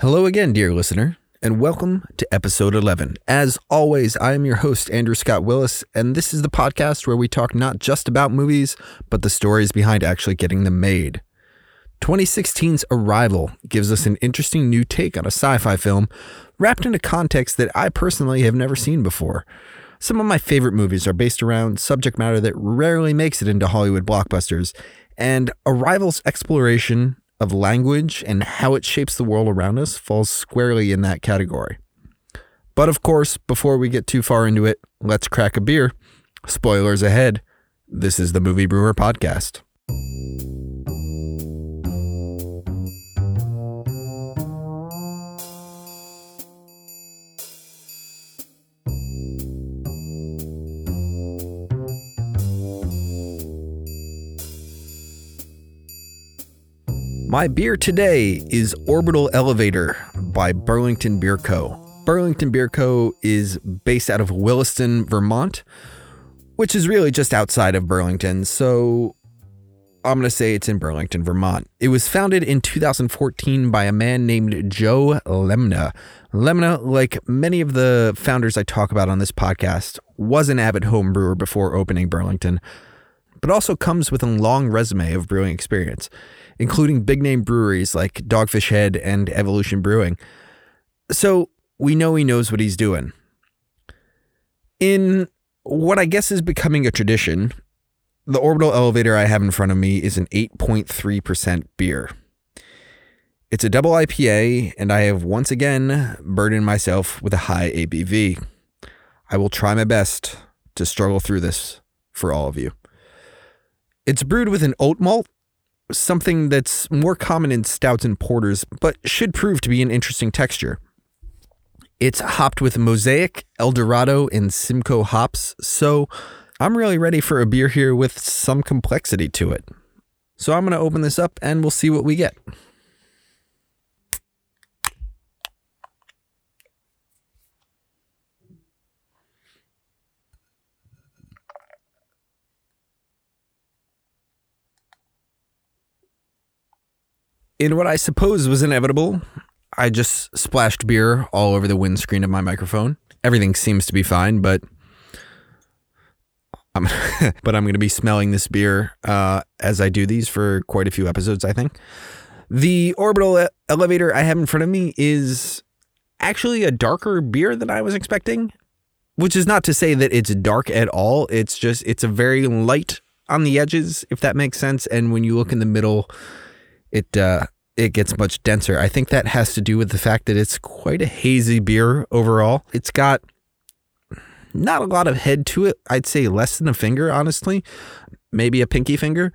Hello again, dear listener, and welcome to episode 11. As always, I am your host, Andrew Scott Willis, and this is the podcast where we talk not just about movies, but the stories behind actually getting them made. 2016's Arrival gives us an interesting new take on a sci fi film wrapped in a context that I personally have never seen before. Some of my favorite movies are based around subject matter that rarely makes it into Hollywood blockbusters, and Arrival's exploration of language and how it shapes the world around us falls squarely in that category. But of course, before we get too far into it, let's crack a beer. Spoilers ahead. This is the Movie Brewer Podcast. My beer today is Orbital Elevator by Burlington Beer Co. Burlington Beer Co. is based out of Williston, Vermont, which is really just outside of Burlington. So I'm going to say it's in Burlington, Vermont. It was founded in 2014 by a man named Joe Lemnah. Lemnah, like many of the founders I talk about on this podcast, was an avid home brewer before opening Burlington, but also comes with a long resume of brewing experience including big name breweries like Dogfish Head and Evolution Brewing. So we know he knows what he's doing. In what I guess is becoming a tradition, the orbital elevator I have in front of me is an 8.3% beer. It's a double IPA, and I have once again burdened myself with a high ABV. I will try my best to struggle through this for all of you. It's brewed with an oat malt something that's more common in stouts and porters, but should prove to be an interesting texture. It's hopped with Mosaic, Eldorado, and Simcoe hops, so I'm really ready for a beer here with some complexity to it. So I'm going to open this up and we'll see what we get. In what I suppose was inevitable, I just splashed beer all over the windscreen of my microphone. Everything seems to be fine, but I'm but I'm going to be smelling this beer uh, as I do these for quite a few episodes. I think the orbital elevator I have in front of me is actually a darker beer than I was expecting, which is not to say that it's dark at all. It's just it's a very light on the edges, if that makes sense. And when you look in the middle, it uh, it gets much denser. I think that has to do with the fact that it's quite a hazy beer overall. It's got not a lot of head to it. I'd say less than a finger, honestly, maybe a pinky finger.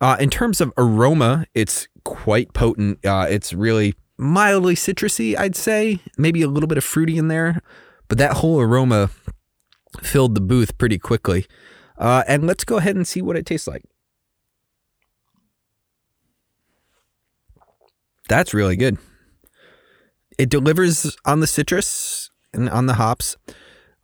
Uh, in terms of aroma, it's quite potent. Uh, it's really mildly citrusy, I'd say, maybe a little bit of fruity in there, but that whole aroma filled the booth pretty quickly. Uh, and let's go ahead and see what it tastes like. That's really good. It delivers on the citrus and on the hops.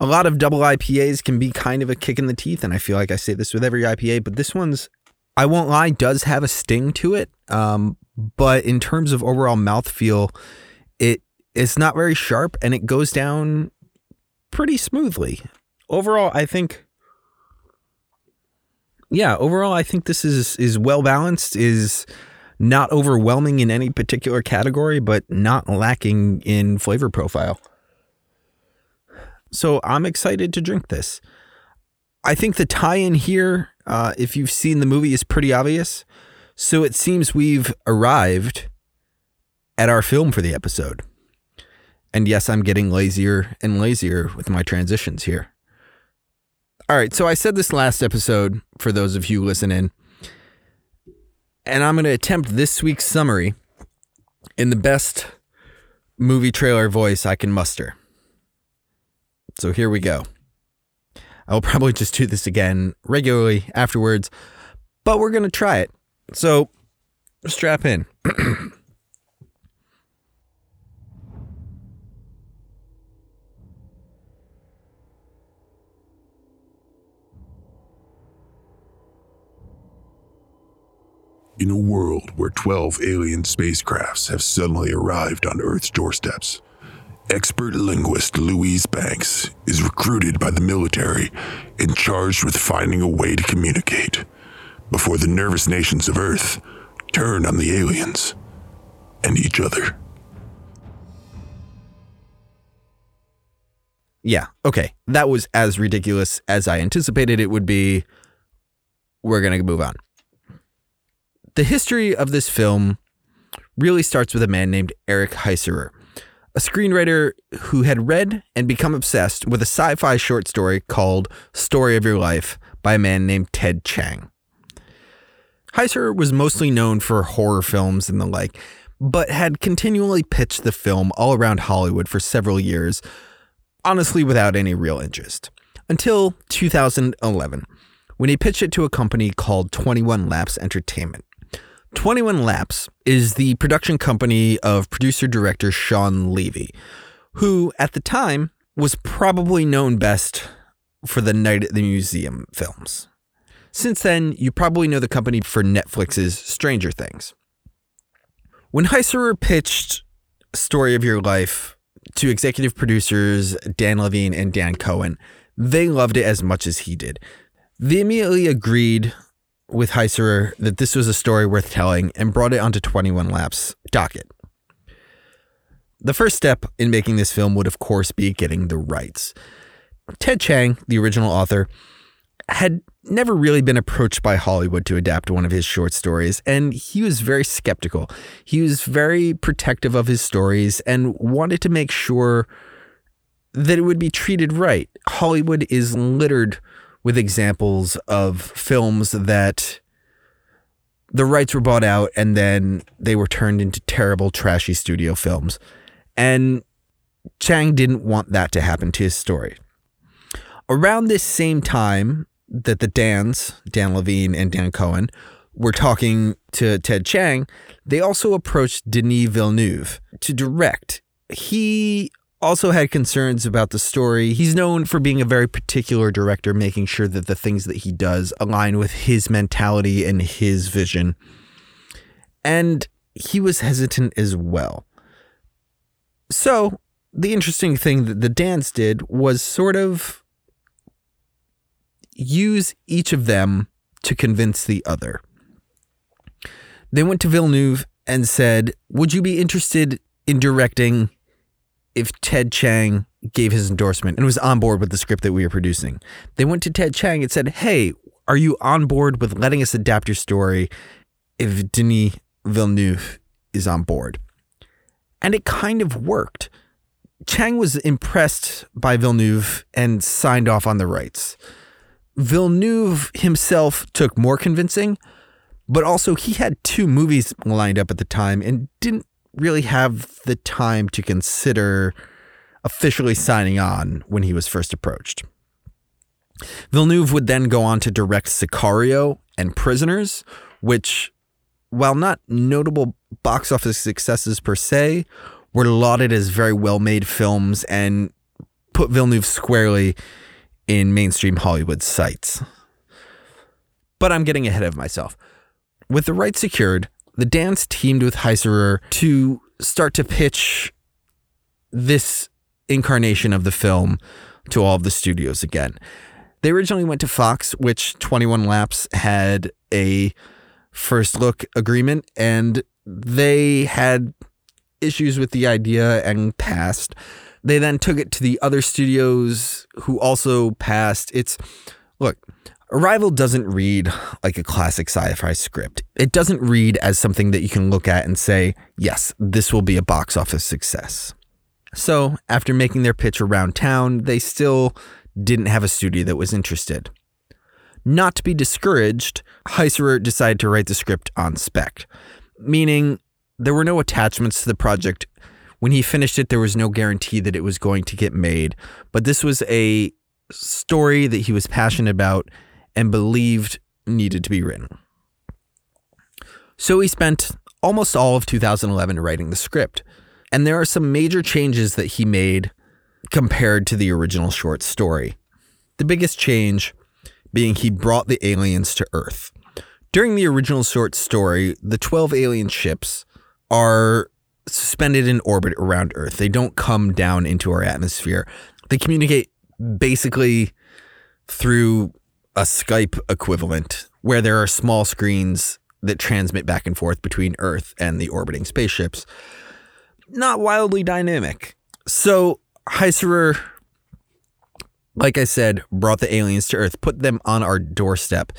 A lot of double IPAs can be kind of a kick in the teeth, and I feel like I say this with every IPA, but this one's, I won't lie, does have a sting to it. Um, but in terms of overall mouthfeel, it it's not very sharp and it goes down pretty smoothly. Overall, I think yeah, overall I think this is is well balanced, is not overwhelming in any particular category, but not lacking in flavor profile. So I'm excited to drink this. I think the tie in here, uh, if you've seen the movie, is pretty obvious. So it seems we've arrived at our film for the episode. And yes, I'm getting lazier and lazier with my transitions here. All right, so I said this last episode for those of you listening and I'm going to attempt this week's summary in the best movie trailer voice I can muster. So here we go. I'll probably just do this again regularly afterwards, but we're going to try it. So strap in. In a world where 12 alien spacecrafts have suddenly arrived on Earth's doorsteps, expert linguist Louise Banks is recruited by the military and charged with finding a way to communicate before the nervous nations of Earth turn on the aliens and each other. Yeah, okay. That was as ridiculous as I anticipated it would be. We're going to move on. The history of this film really starts with a man named Eric Heisserer, a screenwriter who had read and become obsessed with a sci fi short story called Story of Your Life by a man named Ted Chiang. Heisserer was mostly known for horror films and the like, but had continually pitched the film all around Hollywood for several years honestly without any real interest. Until 2011, when he pitched it to a company called 21 Laps Entertainment. 21 Laps is the production company of producer director Shawn Levy, who at the time was probably known best for the Night at the Museum films. Since then, you probably know the company for Netflix's Stranger Things. When Heisserer pitched Story of Your Life to executive producers Dan Levine and Dan Cohen. They loved it as much as he did. They immediately agreed with Heisserer that this was a story worth telling and brought it onto 21 Laps docket. The first step in making this film would, of course, be getting the rights. Ted Chiang, the original author, had never really been approached by Hollywood to adapt one of his short stories, and he was very skeptical. He was very protective of his stories and wanted to make sure that it would be treated right. Hollywood is littered with examples of films that the rights were bought out and then they were turned into terrible, trashy studio films. And Chiang didn't want that to happen to his story. Around this same time, that the Dans, Dan Levine and Dan Cohen, were talking to Ted Chiang, they also approached Denis Villeneuve to direct. He also had concerns about the story. He's known for being a very particular director, making sure that the things that he does align with his mentality and his vision. And he was hesitant as well. So, the interesting thing that the Dans did was sort of use each of them to convince the other. They went to Villeneuve and said, Would you be interested in directing if Ted Chiang gave his endorsement and was on board with the script that we were producing? They went to Ted Chiang and said, Hey, are you on board with letting us adapt your story if Denis Villeneuve is on board? And it kind of worked. Chiang was impressed by Villeneuve and signed off on the rights. Villeneuve himself took more convincing, but also he had two movies lined up at the time and didn't really have the time to consider officially signing on when he was first approached. Villeneuve would then go on to direct Sicario and Prisoners, which, while not notable box office successes per se, were lauded as very well made films and put Villeneuve squarely in mainstream Hollywood sights. But I'm getting ahead of myself. With the rights secured, the Dans teamed with Heisserer to start to pitch this incarnation of the film to all of the studios again. They originally went to Fox, which 21 Laps had a first look agreement, and they had issues with the idea and passed. They then took it to the other studios who also passed. It's look, Arrival doesn't read like a classic sci fi script. It doesn't read as something that you can look at and say, yes, this will be a box office success. So, after making their pitch around town, they still didn't have a studio that was interested. Not to be discouraged, Heisserer decided to write the script on spec, meaning there were no attachments to the project when he finished it, there was no guarantee that it was going to get made. But this was a story that he was passionate about and believed needed to be written. So he spent almost all of 2011 writing the script. And there are some major changes that he made compared to the original short story. The biggest change being he brought the aliens to Earth. During the original short story, the 12 alien ships are suspended in orbit around Earth. They don't come down into our atmosphere. They communicate basically through a Skype equivalent where there are small screens that transmit back and forth between Earth and the orbiting spaceships. Not wildly dynamic. So Heisserer, like I said, brought the aliens to Earth, put them on our doorstep.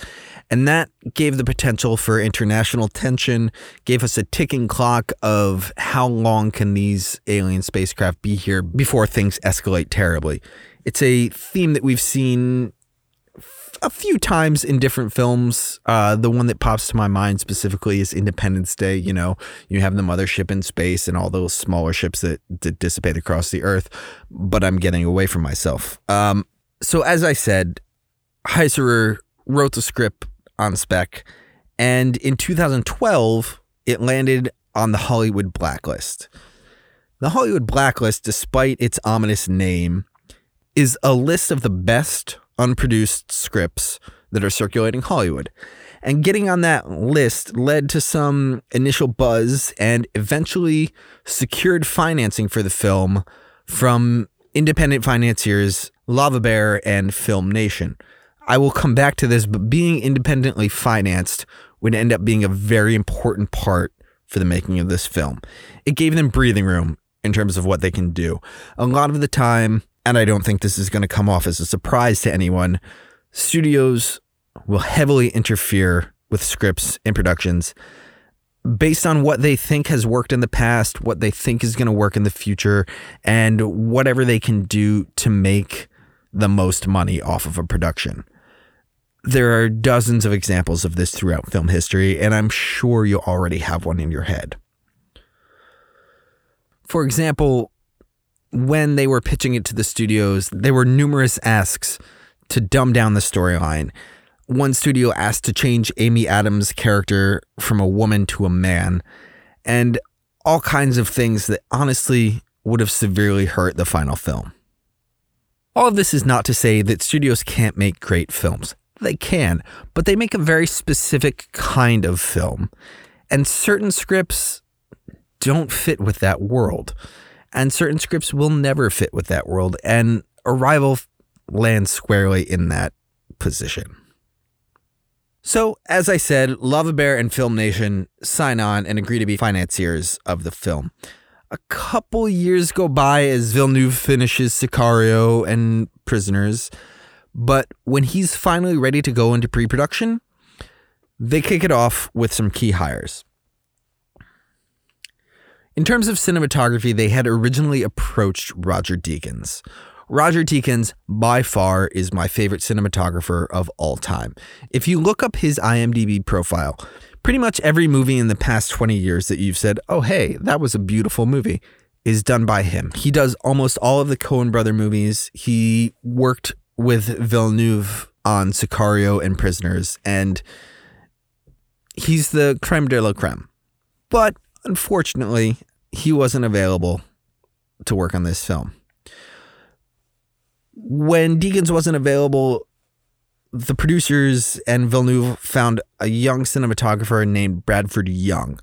And that gave the potential for international tension, gave us a ticking clock of how long can these alien spacecraft be here before things escalate terribly. It's a theme that we've seen a few times in different films. Uh, the one that pops to my mind specifically is Independence Day. You know, you have the mothership in space and all those smaller ships that, that dissipate across the Earth. But I'm getting away from myself. Um, so, as I said, Heisserer wrote the script on spec, and in 2012, it landed on the Hollywood blacklist. The Hollywood blacklist, despite its ominous name, is a list of the best unproduced scripts that are circulating Hollywood. And getting on that list led to some initial buzz and eventually secured financing for the film from independent financiers Lava Bear and Film Nation. I will come back to this, but being independently financed would end up being a very important part for the making of this film. It gave them breathing room in terms of what they can do. A lot of the time, and I don't think this is going to come off as a surprise to anyone, studios will heavily interfere with scripts and productions based on what they think has worked in the past, what they think is going to work in the future, and whatever they can do to make the most money off of a production. There are dozens of examples of this throughout film history, and I'm sure you already have one in your head. For example, when they were pitching it to the studios, there were numerous asks to dumb down the storyline. One studio asked to change Amy Adams' character from a woman to a man, and all kinds of things that honestly would have severely hurt the final film. All of this is not to say that studios can't make great films. They can, but they make a very specific kind of film. And certain scripts don't fit with that world and certain scripts will never fit with that world. And Arrival lands squarely in that position. So, as I said, Lava Bear and Film Nation sign on and agree to be financiers of the film. A couple years go by as Villeneuve finishes Sicario and Prisoners, but when he's finally ready to go into pre production, they kick it off with some key hires. In terms of cinematography, they had originally approached Roger Deakins. Roger Deakins, by far, is my favorite cinematographer of all time. If you look up his IMDb profile, pretty much every movie in the past 20 years that you've said, oh, hey, that was a beautiful movie, is done by him. He does almost all of the Coen brother movies. He worked with Villeneuve on Sicario and Prisoners, and he's the creme de la creme. But Unfortunately, he wasn't available to work on this film. When Deakins wasn't available, the producers and Villeneuve found a young cinematographer named Bradford Young.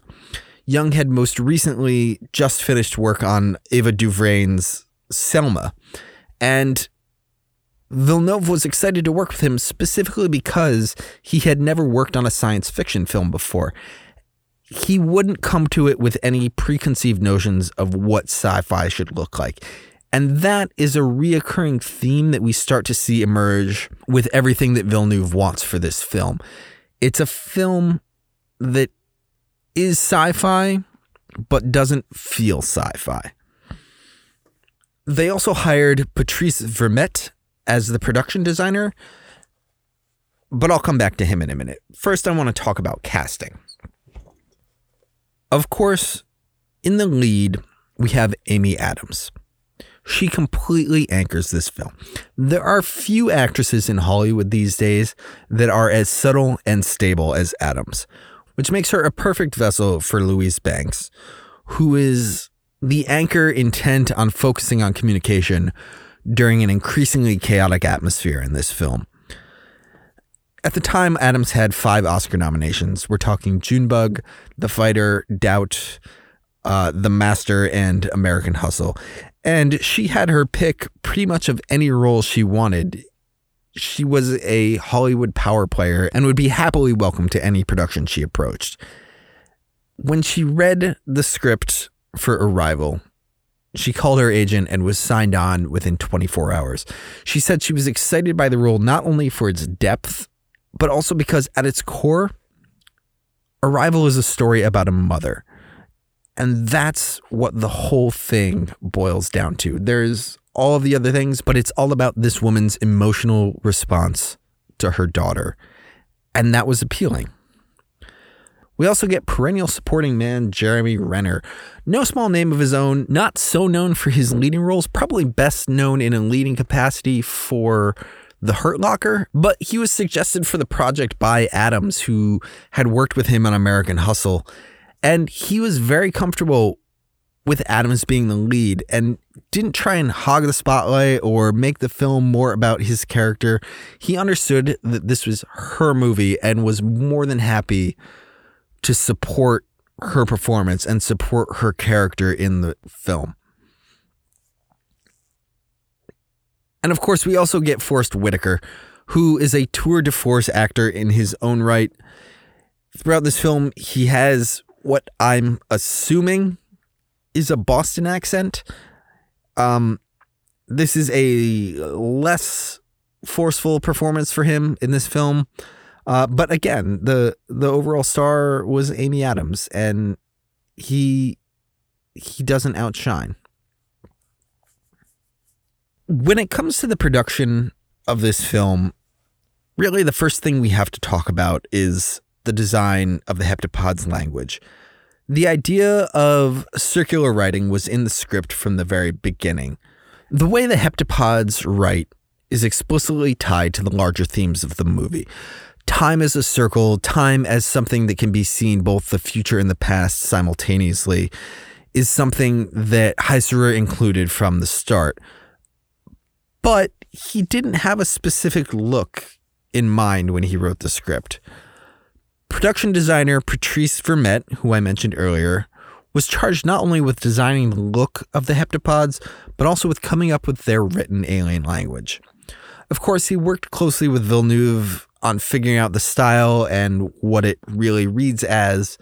Young had most recently just finished work on Ava DuVernay's Selma, and Villeneuve was excited to work with him specifically because he had never worked on a science fiction film before he wouldn't come to it with any preconceived notions of what sci fi should look like. And that is a reoccurring theme that we start to see emerge with everything that Villeneuve wants for this film. It's a film that is sci fi, but doesn't feel sci fi. They also hired Patrice Vermette as the production designer, but I'll come back to him in a minute. First, I want to talk about casting. Of course, in the lead, we have Amy Adams. She completely anchors this film. There are few actresses in Hollywood these days that are as subtle and stable as Adams, which makes her a perfect vessel for Louise Banks, who is the anchor intent on focusing on communication during an increasingly chaotic atmosphere in this film. At the time, Adams had five Oscar nominations. We're talking Junebug, The Fighter, Doubt, uh, The Master, and American Hustle. And she had her pick pretty much of any role she wanted. She was a Hollywood power player and would be happily welcome to any production she approached. When she read the script for Arrival, she called her agent and was signed on within 24 hours. She said she was excited by the role not only for its depth, but also because at its core, Arrival is a story about a mother. And that's what the whole thing boils down to. There's all of the other things, but it's all about this woman's emotional response to her daughter. And that was appealing. We also get perennial supporting man Jeremy Renner. No small name of his own, not so known for his leading roles, probably best known in a leading capacity for The Hurt Locker, but he was suggested for the project by Adams, who had worked with him on American Hustle. And he was very comfortable with Adams being the lead and didn't try and hog the spotlight or make the film more about his character. He understood that this was her movie and was more than happy to support her performance and support her character in the film. And of course, we also get Forest Whitaker, who is a tour de force actor in his own right. Throughout this film, he has what I'm assuming is a Boston accent. Um, this is a less forceful performance for him in this film. Uh, but again, the the overall star was Amy Adams, and he he doesn't outshine. When it comes to the production of this film, really the first thing we have to talk about is the design of the heptapod's language. The idea of circular writing was in the script from the very beginning. The way the heptapods write is explicitly tied to the larger themes of the movie time as a circle, time as something that can be seen both the future and the past simultaneously, is something that Heisserer included from the start. But he didn't have a specific look in mind when he wrote the script. Production designer Patrice Vermette, who I mentioned earlier, was charged not only with designing the look of the heptapods, but also with coming up with their written alien language. Of course, he worked closely with Villeneuve on figuring out the style and what it really reads as.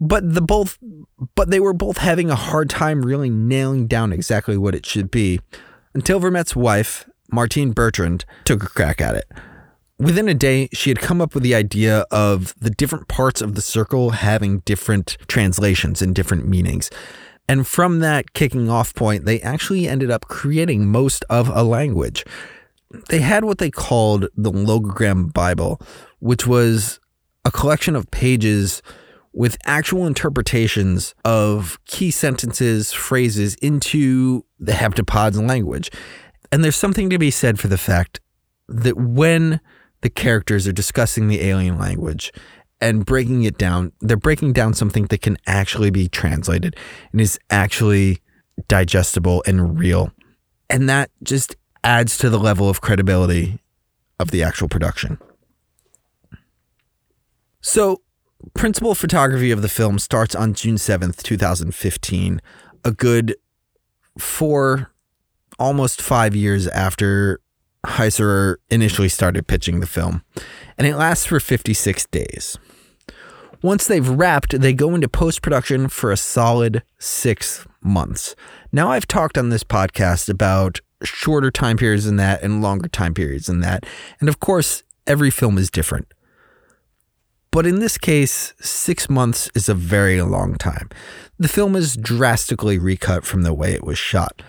But the both but they were both having a hard time really nailing down exactly what it should be until Vermette's wife, Martine Bertrand, took a crack at it. Within a day, she had come up with the idea of the different parts of the circle having different translations and different meanings. And from that kicking off point, they actually ended up creating most of a language they had what they called the Logogram Bible, which was a collection of pages with actual interpretations of key sentences, phrases into the heptapod's language. And there's something to be said for the fact that when the characters are discussing the alien language and breaking it down, they're breaking down something that can actually be translated and is actually digestible and real. And that just adds to the level of credibility of the actual production. So, principal photography of the film starts on June 7th, 2015, a good four, almost five years after Heisserer initially started pitching the film, and it lasts for 56 days. Once they've wrapped, they go into post production for a solid six months. Now, I've talked on this podcast about shorter time periods than that and longer time periods than that. And of course, every film is different. But in this case, six months is a very long time. The film is drastically recut from the way it was shot.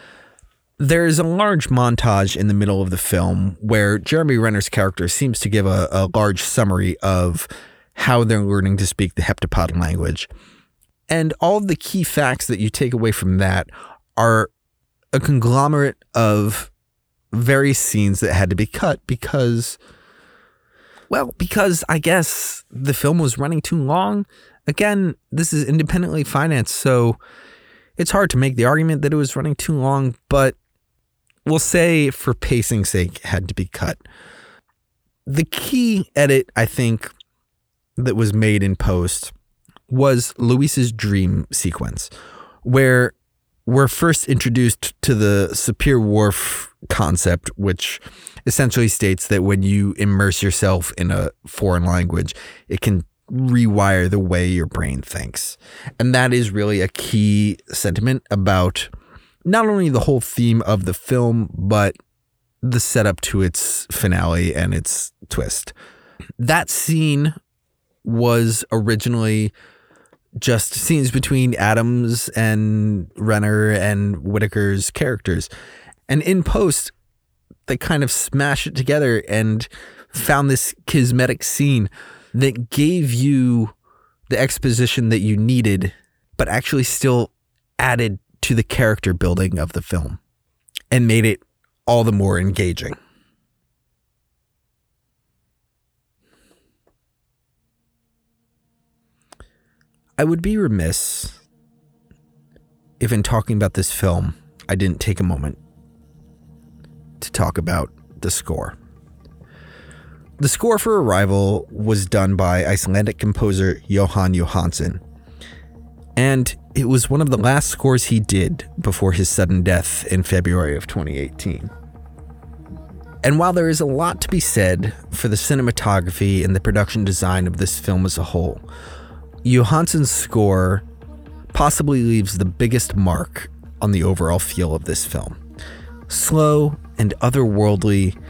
There is a large montage in the middle of the film where Jeremy Renner's character seems to give a, a large summary of how they're learning to speak the heptapod language. And all of the key facts that you take away from that are a conglomerate of various scenes that had to be cut because, well, because I guess the film was running too long. Again, this is independently financed, so it's hard to make the argument that it was running too long, but we'll say for pacing's sake, had to be cut. The key edit, I think, that was made in post was Louise's dream sequence, where we're first introduced to the Sapir-Whorf concept, which essentially states that when you immerse yourself in a foreign language, it can rewire the way your brain thinks. And that is really a key sentiment about not only the whole theme of the film, but the setup to its finale and its twist. That scene was originally just scenes between Adams and Renner and Whitaker's characters. And in post, they kind of smashed it together and found this kismetic scene that gave you the exposition that you needed, but actually still added to the character building of the film and made it all the more engaging. I would be remiss if, in talking about this film, I didn't take a moment to talk about the score. The score for Arrival was done by Icelandic composer Jóhann Jóhannsson, and it was one of the last scores he did before his sudden death in February of 2018. And while there is a lot to be said for the cinematography and the production design of this film as a whole, Jóhannsson's score possibly leaves the biggest mark on the overall feel of this film. Slow and otherworldly,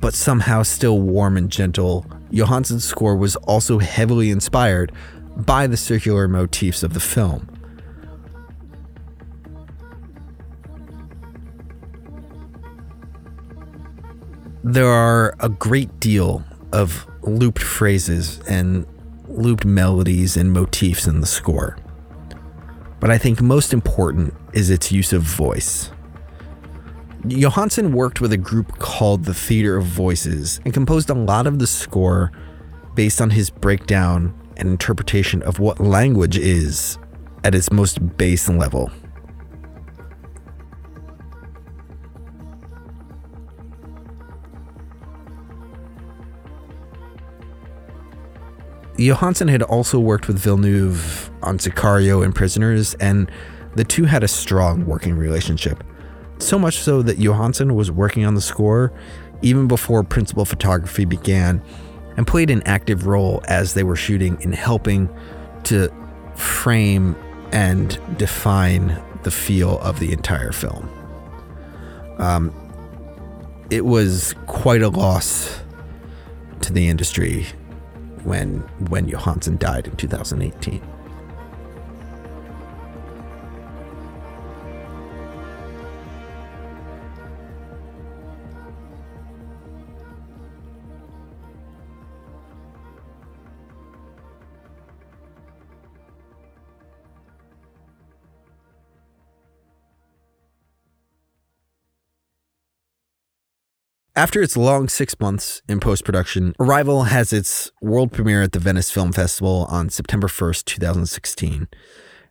but somehow still warm and gentle, Jóhannsson's score was also heavily inspired by the circular motifs of the film. There are a great deal of looped phrases and looped melodies and motifs in the score. But I think most important is its use of voice. Jóhannsson worked with a group called the Theater of Voices and composed a lot of the score based on his breakdown and interpretation of what language is at its most base level. Jóhannsson had also worked with Villeneuve on Sicario and Prisoners, and the two had a strong working relationship. So much so that Jóhannsson was working on the score even before principal photography began and played an active role as they were shooting in helping to frame and define the feel of the entire film. Um, it was quite a loss to the industry when when Jóhannsson died in 2018. After its long six months in post production, Arrival has its world premiere at the Venice Film Festival on September 1st, 2016,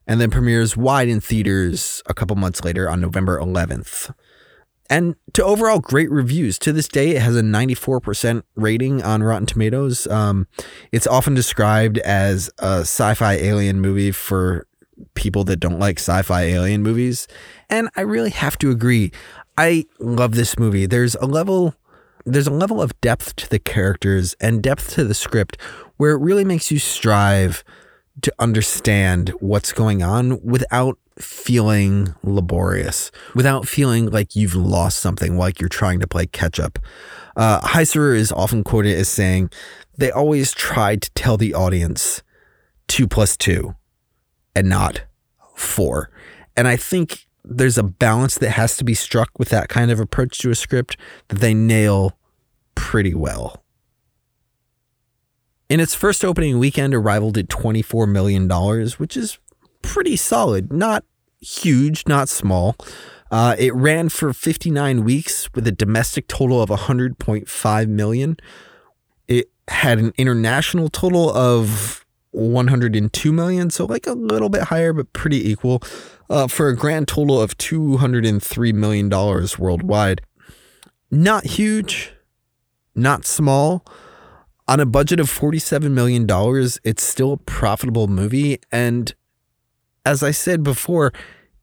and then premieres wide in theaters a couple months later on November 11th. And to overall great reviews. To this day, it has a 94% rating on Rotten Tomatoes. Um, it's often described as a sci fi alien movie for people that don't like sci fi alien movies. And I really have to agree. I love this movie. There's a level there's a level of depth to the characters and depth to the script where it really makes you strive to understand what's going on without feeling laborious, without feeling like you've lost something, like you're trying to play catch up. Uh, Heisserer is often quoted as saying, they always tried to tell the audience two plus two and not four. And I think there's a balance that has to be struck with that kind of approach to a script that they nail pretty well. In its first opening weekend, Arrival did $24 million, which is pretty solid. Not huge, not small. Uh, it ran for 59 weeks with a domestic total of 100.5 million. It had an international total of 102 million, so like a little bit higher, but pretty equal, uh, for a grand total of 203 million dollars worldwide. Not huge, not small. On a budget of $47 million, it's still a profitable movie. And as I said before,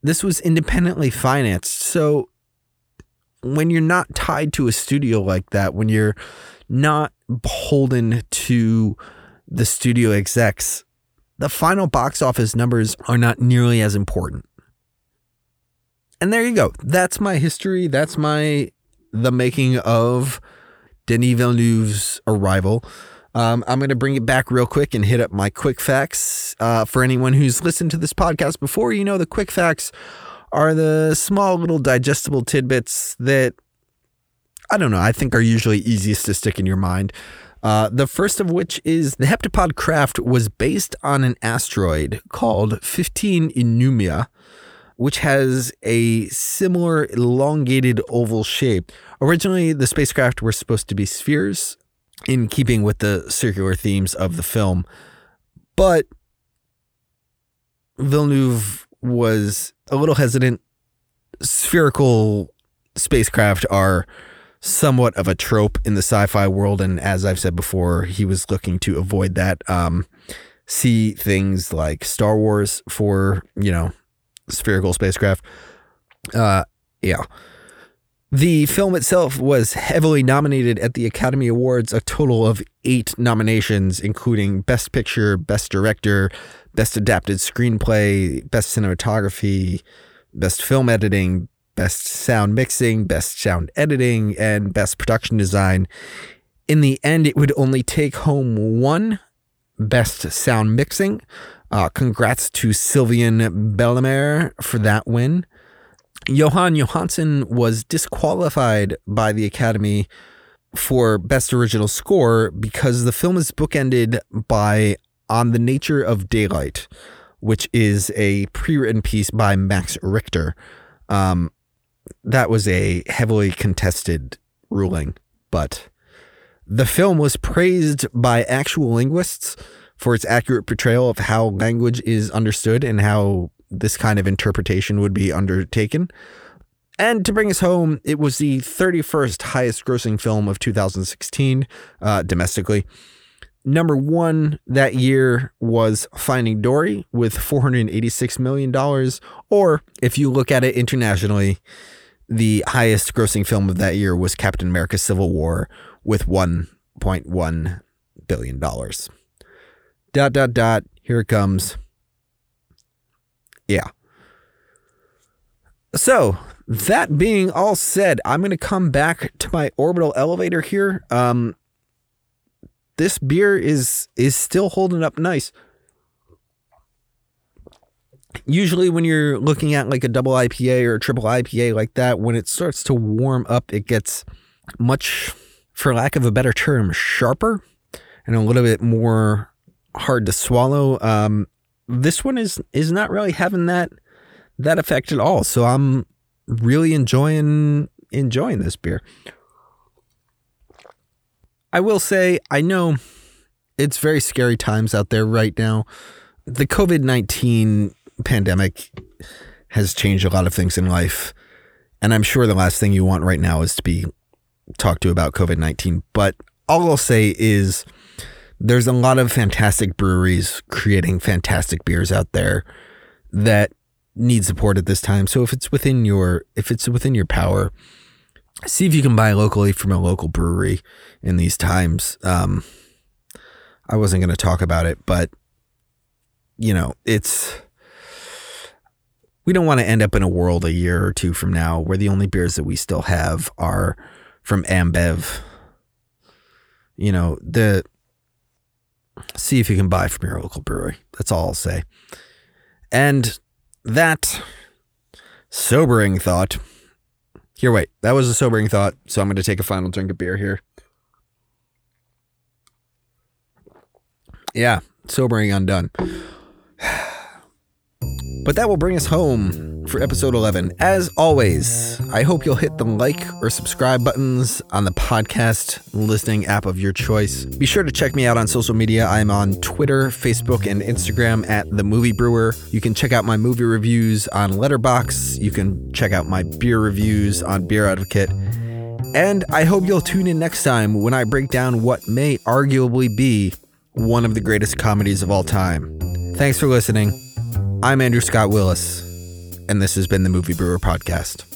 this was independently financed. So when you're not tied to a studio like that, when you're not beholden to the studio execs, the final box office numbers are not nearly as important. And there you go. That's my history. That's my the making of Denis Villeneuve's arrival. Um, I'm going to bring it back real quick and hit up my quick facts. Uh, for anyone who's listened to this podcast before, you know the quick facts are the small little digestible tidbits that I don't know, I think are usually easiest to stick in your mind. Uh, the first of which is the heptapod craft was based on an asteroid called 15 Eunomia, which has a similar elongated oval shape. Originally, the spacecraft were supposed to be spheres, in keeping with the circular themes of the film, but Villeneuve was a little hesitant. Spherical spacecraft are somewhat of a trope in the sci-fi world, and as I've said before, he was looking to avoid that. Um, see things like Star Wars for you know spherical spacecraft. Uh, yeah. The film itself was heavily nominated at the Academy Awards, a total of eight nominations, including Best Picture, Best Director, Best Adapted Screenplay, Best Cinematography, Best Film Editing, Best Sound Mixing, Best Sound Editing, and Best Production Design. In the end, it would only take home one Best Sound Mixing. Uh, congrats to Sylvain Bellemare for that win. Jóhann Jóhannsson was disqualified by the Academy for Best Original Score because the film is bookended by On the Nature of Daylight, which is a pre written piece by Max Richter. Um, that was a heavily contested ruling, but the film was praised by actual linguists for its accurate portrayal of how language is understood and how this kind of interpretation would be undertaken. And to bring us home, it was the 31st highest grossing film of 2016 uh, domestically. Number one that year was Finding Dory with $486 million. Or if you look at it internationally, the highest grossing film of that year was Captain America Civil War with $1.1 billion. Dot, dot, dot. Here it comes. Yeah. So, that being all said, I'm going to come back to my orbital elevator here. Um, this beer is is still holding up nice. Usually, when you're looking at like a double IPA or a triple IPA like that, when it starts to warm up, it gets much, for lack of a better term, sharper and a little bit more hard to swallow. Um, this one is is not really having that that effect at all. So I'm really enjoying enjoying this beer. I will say I know it's very scary times out there right now. The COVID-19 pandemic has changed a lot of things in life. And I'm sure the last thing you want right now is to be talked to about COVID 19. But all I'll say is there's a lot of fantastic breweries creating fantastic beers out there that need support at this time. So if it's within your if it's within your power, see if you can buy locally from a local brewery in these times. Um, I wasn't going to talk about it, but you know, it's we don't want to end up in a world a year or two from now where the only beers that we still have are from Ambev. You know, the see if you can buy from your local brewery. That's all I'll say. And that sobering thought. Here, wait. That was a sobering thought. So I'm going to take a final drink of beer here. Yeah, sobering undone. But that will bring us home for episode 11. As always, I hope you'll hit the like or subscribe buttons on the podcast listening app of your choice. Be sure to check me out on social media. I'm on Twitter, Facebook, and Instagram at The Movie Brewer. You can check out my movie reviews on Letterboxd. You can check out my beer reviews on Beer Advocate. And I hope you'll tune in next time when I break down what may arguably be one of the greatest comedies of all time. Thanks for listening. I'm Andrew Scott Willis, and this has been the Movie Brewer Podcast.